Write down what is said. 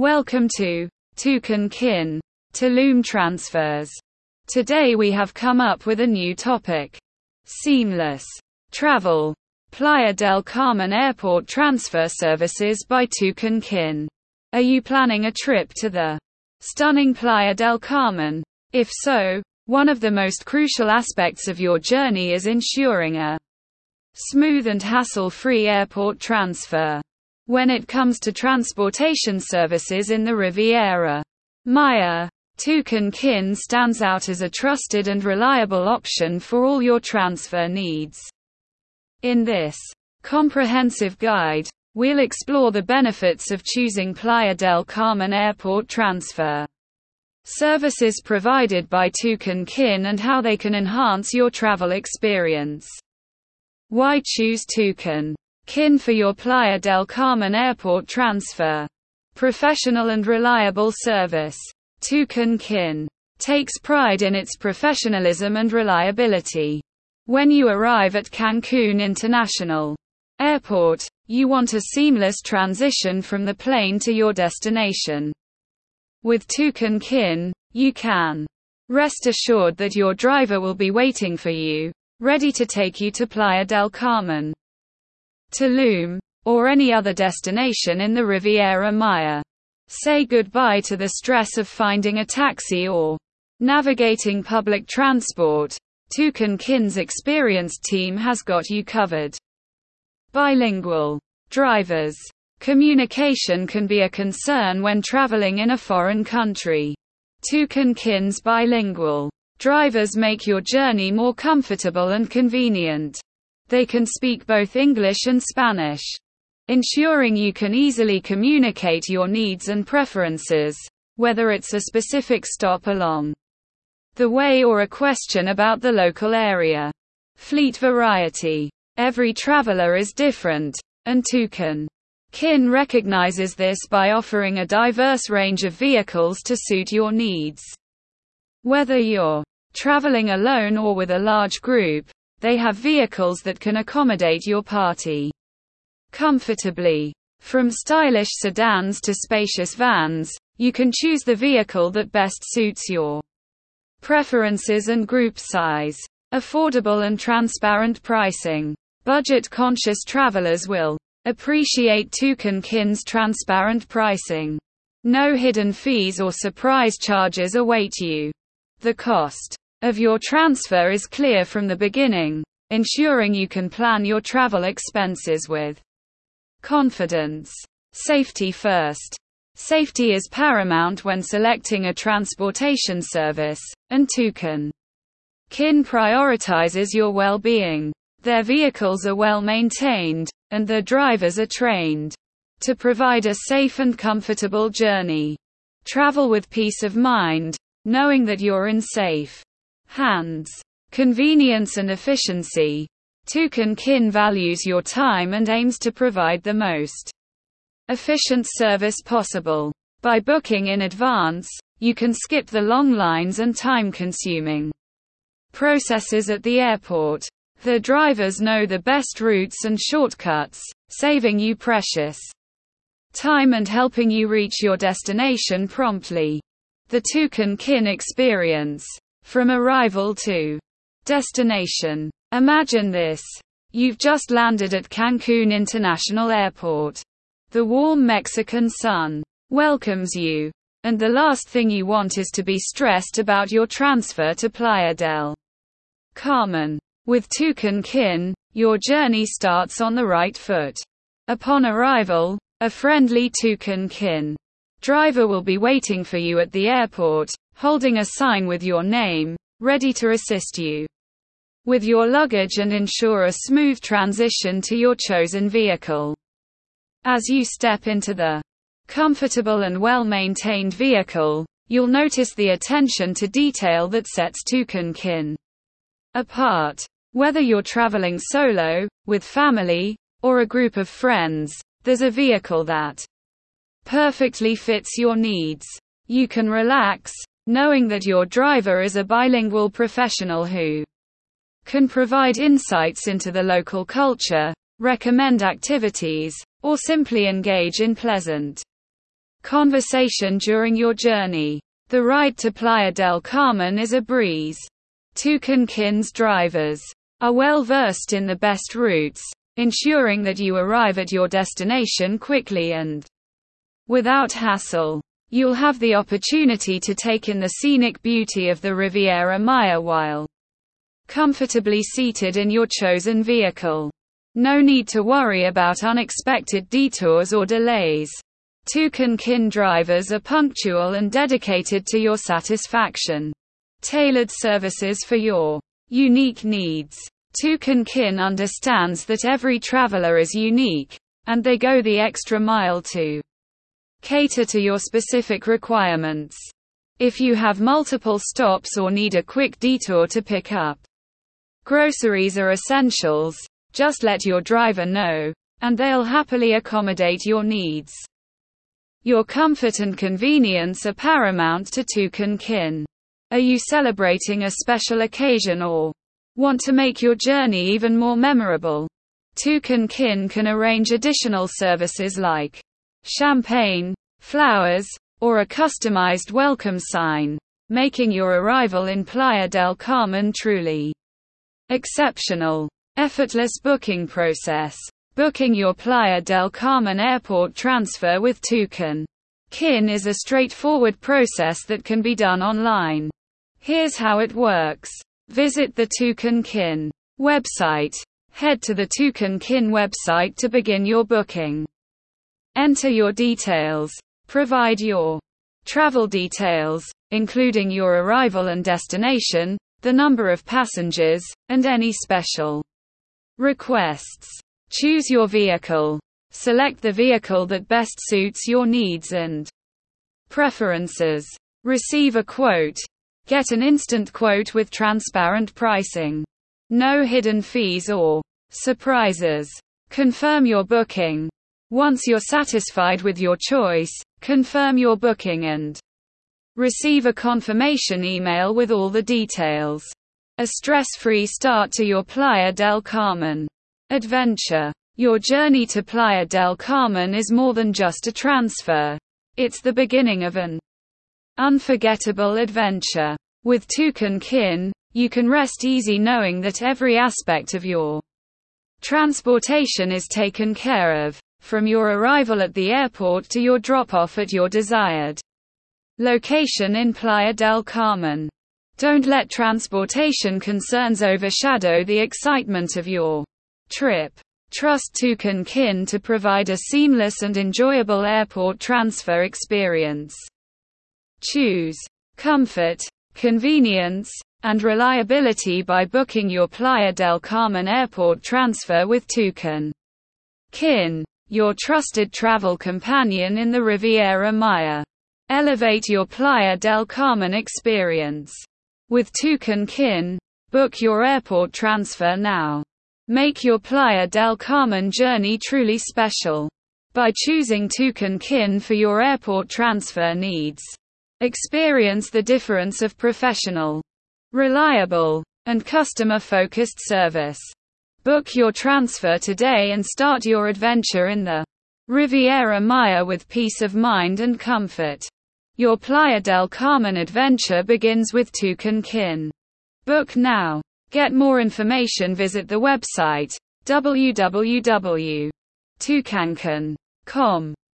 Welcome to Tucan Kin, Tulum Transfers. Today we have come up with a new topic. Seamless travel. Playa del Carmen Airport transfer services by Tucan Kin. Are you planning a trip to the stunning Playa del Carmen? If so, one of the most crucial aspects of your journey is ensuring a smooth and hassle-free airport transfer. When it comes to transportation services in the Riviera Maya, Tucan Kin stands out as a trusted and reliable option for all your transfer needs. In this comprehensive guide, we'll explore the benefits of choosing Playa del Carmen Airport Transfer. Services provided by Tucan Kin and how they can enhance your travel experience. Why choose Tucan Kin for your Playa del Carmen Airport transfer? Professional and reliable service. Tucan Kin takes pride in its professionalism and reliability. When you arrive at Cancun International Airport, you want a seamless transition from the plane to your destination. With Tucan Kin, you can rest assured that your driver will be waiting for you, ready to take you to Playa del Carmen, Tulum, or any other destination in the Riviera Maya. Say goodbye to the stress of finding a taxi or navigating public transport. Tucan Kin's experienced team has got you covered. Bilingual drivers Communication can be a concern when traveling in a foreign country. Tucan Kin's bilingual drivers make your journey more comfortable and convenient. They can speak both English and Spanish, ensuring you can easily communicate your needs and preferences, whether it's a specific stop along the way or a question about the local area. Fleet variety. Every traveler is different, and Tucan Kin recognizes this by offering a diverse range of vehicles to suit your needs. Whether you're traveling alone or with a large group, they have vehicles that can accommodate your party comfortably. From stylish sedans to spacious vans, you can choose the vehicle that best suits your preferences and group size. Affordable and transparent pricing. Budget conscious travelers will Appreciate Tucan Kin's transparent pricing. No hidden fees or surprise charges await you. The cost of your transfer is clear from the beginning, ensuring you can plan your travel expenses with confidence. Safety first. Safety is paramount when selecting a transportation service, and Tucan Kin prioritizes your well-being. Their vehicles are well maintained, and their drivers are trained to provide a safe and comfortable journey. Travel with peace of mind, knowing that you're in safe hands. Convenience and efficiency. Tucan Kin values your time and aims to provide the most efficient service possible. By booking in advance, you can skip the long lines and time consuming processes at the airport. The drivers know the best routes and shortcuts, saving you precious time and helping you reach your destination promptly. The Tucan Kin experience. From arrival to destination. Imagine this. You've just landed at Cancun International Airport. The warm Mexican sun welcomes you. And the last thing you want is to be stressed about your transfer to Playa del Carmen. With Tucan Kin, your journey starts on the right foot. Upon arrival, a friendly Tucan Kin driver will be waiting for you at the airport, holding a sign with your name, ready to assist you with your luggage and ensure a smooth transition to your chosen vehicle. As you step into the comfortable and well-maintained vehicle, you'll notice the attention to detail that sets Tucan Kin apart. Whether you're traveling solo, with family, or a group of friends, there's a vehicle that perfectly fits your needs. You can relax, knowing that your driver is a bilingual professional who can provide insights into the local culture, recommend activities, or simply engage in pleasant Conversation during your journey. The ride to Playa del Carmen is a breeze. Tucan Kin's drivers are well versed in the best routes, ensuring that you arrive at your destination quickly and without hassle. You'll have the opportunity to take in the scenic beauty of the Riviera Maya while comfortably seated in your chosen vehicle. No need to worry about unexpected detours or delays. Tucan Kin drivers are punctual and dedicated to your satisfaction. Tailored services for your unique needs. Tucan Kin understands that every traveler is unique, and they go the extra mile to Cater to your specific requirements. If you have multiple stops or need a quick detour to pick up groceries or essentials, just let your driver know, and they'll happily accommodate your needs. Your comfort and convenience are paramount to Tucan Kin. Are you celebrating a special occasion or want to make your journey even more memorable? Tucan Kin can arrange additional services like champagne, flowers, or a customized welcome sign, making your arrival in Playa del Carmen truly exceptional. Effortless booking process. Booking your Playa del Carmen airport transfer with Tucan Kin is a straightforward process that can be done online. Here's how it works. Visit the Tucan Kin website. Head to the Tucan Kin website to begin your booking. Enter your details. Provide your travel details, including your arrival and destination, the number of passengers, and any special requests. Choose your vehicle. Select the vehicle that best suits your needs and preferences. Receive a quote. Get an instant quote with transparent pricing. No hidden fees or surprises. Confirm your booking. Once you're satisfied with your choice, confirm your booking and receive a confirmation email with all the details. A stress-free start to your Playa del Carmen adventure. Your journey to Playa del Carmen is more than just a transfer. It's the beginning of an unforgettable adventure. With Tucan Kin, you can rest easy knowing that every aspect of your transportation is taken care of from your arrival at the airport to your drop-off at your desired location in Playa del Carmen. Don't let transportation concerns overshadow the excitement of your trip. Trust Tucan Kin to provide a seamless and enjoyable airport transfer experience. Choose comfort, convenience, and reliability by booking your Playa del Carmen airport transfer with Tucan Kin your trusted travel companion in the Riviera Maya. Elevate your Playa del Carmen experience. With Tucan Kin, book your airport transfer now. Make your Playa del Carmen journey truly special. By choosing Tucan Kin for your airport transfer needs. Experience the difference of professional, reliable, and customer-focused service. Book your transfer today and start your adventure in the Riviera Maya with peace of mind and comfort. Your Playa del Carmen adventure begins with Tucan Kin. Book now. Get more information visit the website www.tucankin.com.